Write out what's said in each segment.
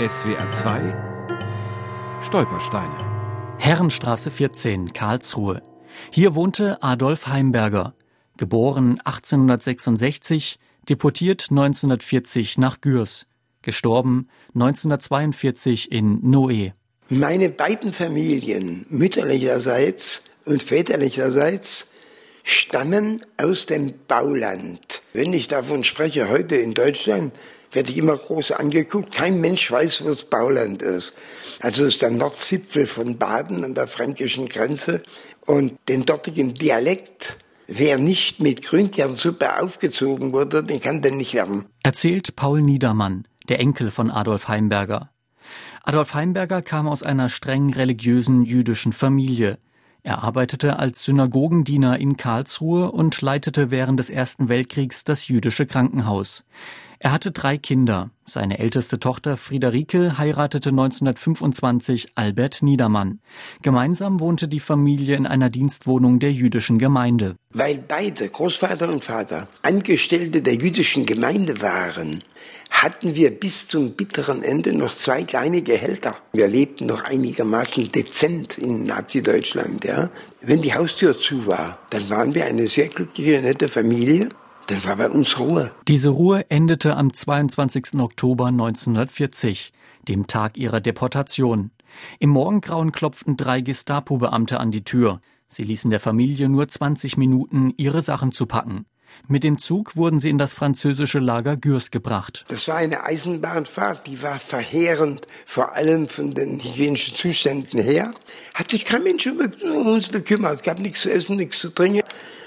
SWR 2 Stolpersteine Herrenstraße 14, Karlsruhe. Hier wohnte Adolf Heimberger, geboren 1866, deportiert 1940 nach Gürs, gestorben 1942 in Noé. Meine beiden Familien, mütterlicherseits und väterlicherseits, stammen aus dem Bauland. Wenn ich davon spreche, heute in Deutschland, werde ich immer groß angeguckt. Kein Mensch weiß, wo das Bauland ist. Also ist der Nordzipfel von Baden an der fränkischen Grenze. Und den dortigen Dialekt, wer nicht mit Grünkernsuppe aufgezogen wurde, den kann den nicht lernen. Erzählt Paul Niedermann, der Enkel von Adolf Heimberger. Adolf Heimberger kam aus einer streng religiösen jüdischen Familie. Er arbeitete als Synagogendiener in Karlsruhe und leitete während des Ersten Weltkriegs das jüdische Krankenhaus. Er hatte drei Kinder. Seine älteste Tochter Friederike heiratete 1925 Albert Niedermann. Gemeinsam wohnte die Familie in einer Dienstwohnung der jüdischen Gemeinde. Weil beide, Großvater und Vater, Angestellte der jüdischen Gemeinde waren, hatten wir bis zum bitteren Ende noch zwei kleine Gehälter. Wir lebten noch einigermaßen dezent in Nazi-Deutschland. Ja. Wenn die Haustür zu war, dann waren wir eine sehr glückliche, nette Familie. Dann war bei uns Ruhe. Diese Ruhe endete am 22. Oktober 1940, dem Tag ihrer Deportation. Im Morgengrauen klopften drei Gestapo-Beamte an die Tür. Sie ließen der Familie nur 20 Minuten, ihre Sachen zu packen. Mit dem Zug wurden sie in das französische Lager Gürs gebracht. Das war eine Eisenbahnfahrt, die war verheerend, vor allem von den hygienischen Zuständen her. Hat sich kein Mensch um uns bekümmert, es gab nichts zu essen, nichts zu trinken.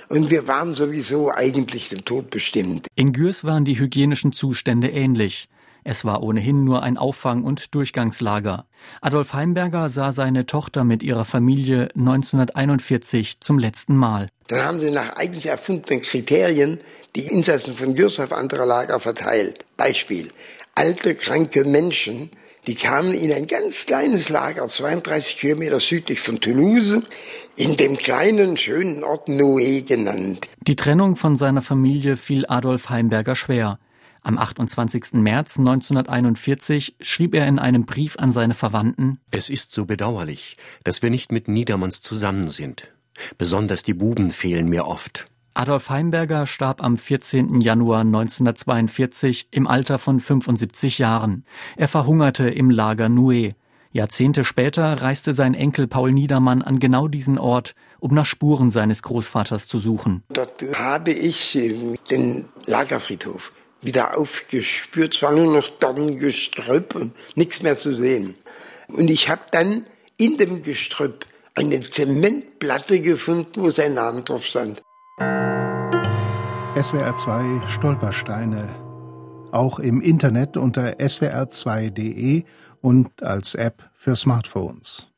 Und wir waren sowieso eigentlich dem Tod bestimmt. In Gürs waren die hygienischen Zustände ähnlich. Es war ohnehin nur ein Auffang- und Durchgangslager. Adolf Heimberger sah seine Tochter mit ihrer Familie 1941 zum letzten Mal. Dann haben sie nach eigentlich erfundenen Kriterien die Insassen von Gürs auf andere Lager verteilt. Beispiel. Alte, kranke Menschen die kamen in ein ganz kleines Lager, 32 Kilometer südlich von Toulouse, in dem kleinen, schönen Ort Noé genannt. Die Trennung von seiner Familie fiel Adolf Heimberger schwer. Am 28. März 1941 schrieb er in einem Brief an seine Verwandten Es ist so bedauerlich, dass wir nicht mit Niedermanns zusammen sind. Besonders die Buben fehlen mir oft. Adolf Heimberger starb am 14. Januar 1942 im Alter von 75 Jahren. Er verhungerte im Lager Noué. Jahrzehnte später reiste sein Enkel Paul Niedermann an genau diesen Ort, um nach Spuren seines Großvaters zu suchen. Dort habe ich den Lagerfriedhof wieder aufgespürt. Es war nur noch Dorngestrüpp und nichts mehr zu sehen. Und ich habe dann in dem Gestrüpp eine Zementplatte gefunden, wo sein Name drauf stand. SWR 2 Stolpersteine. Auch im Internet unter swr2.de und als App für Smartphones.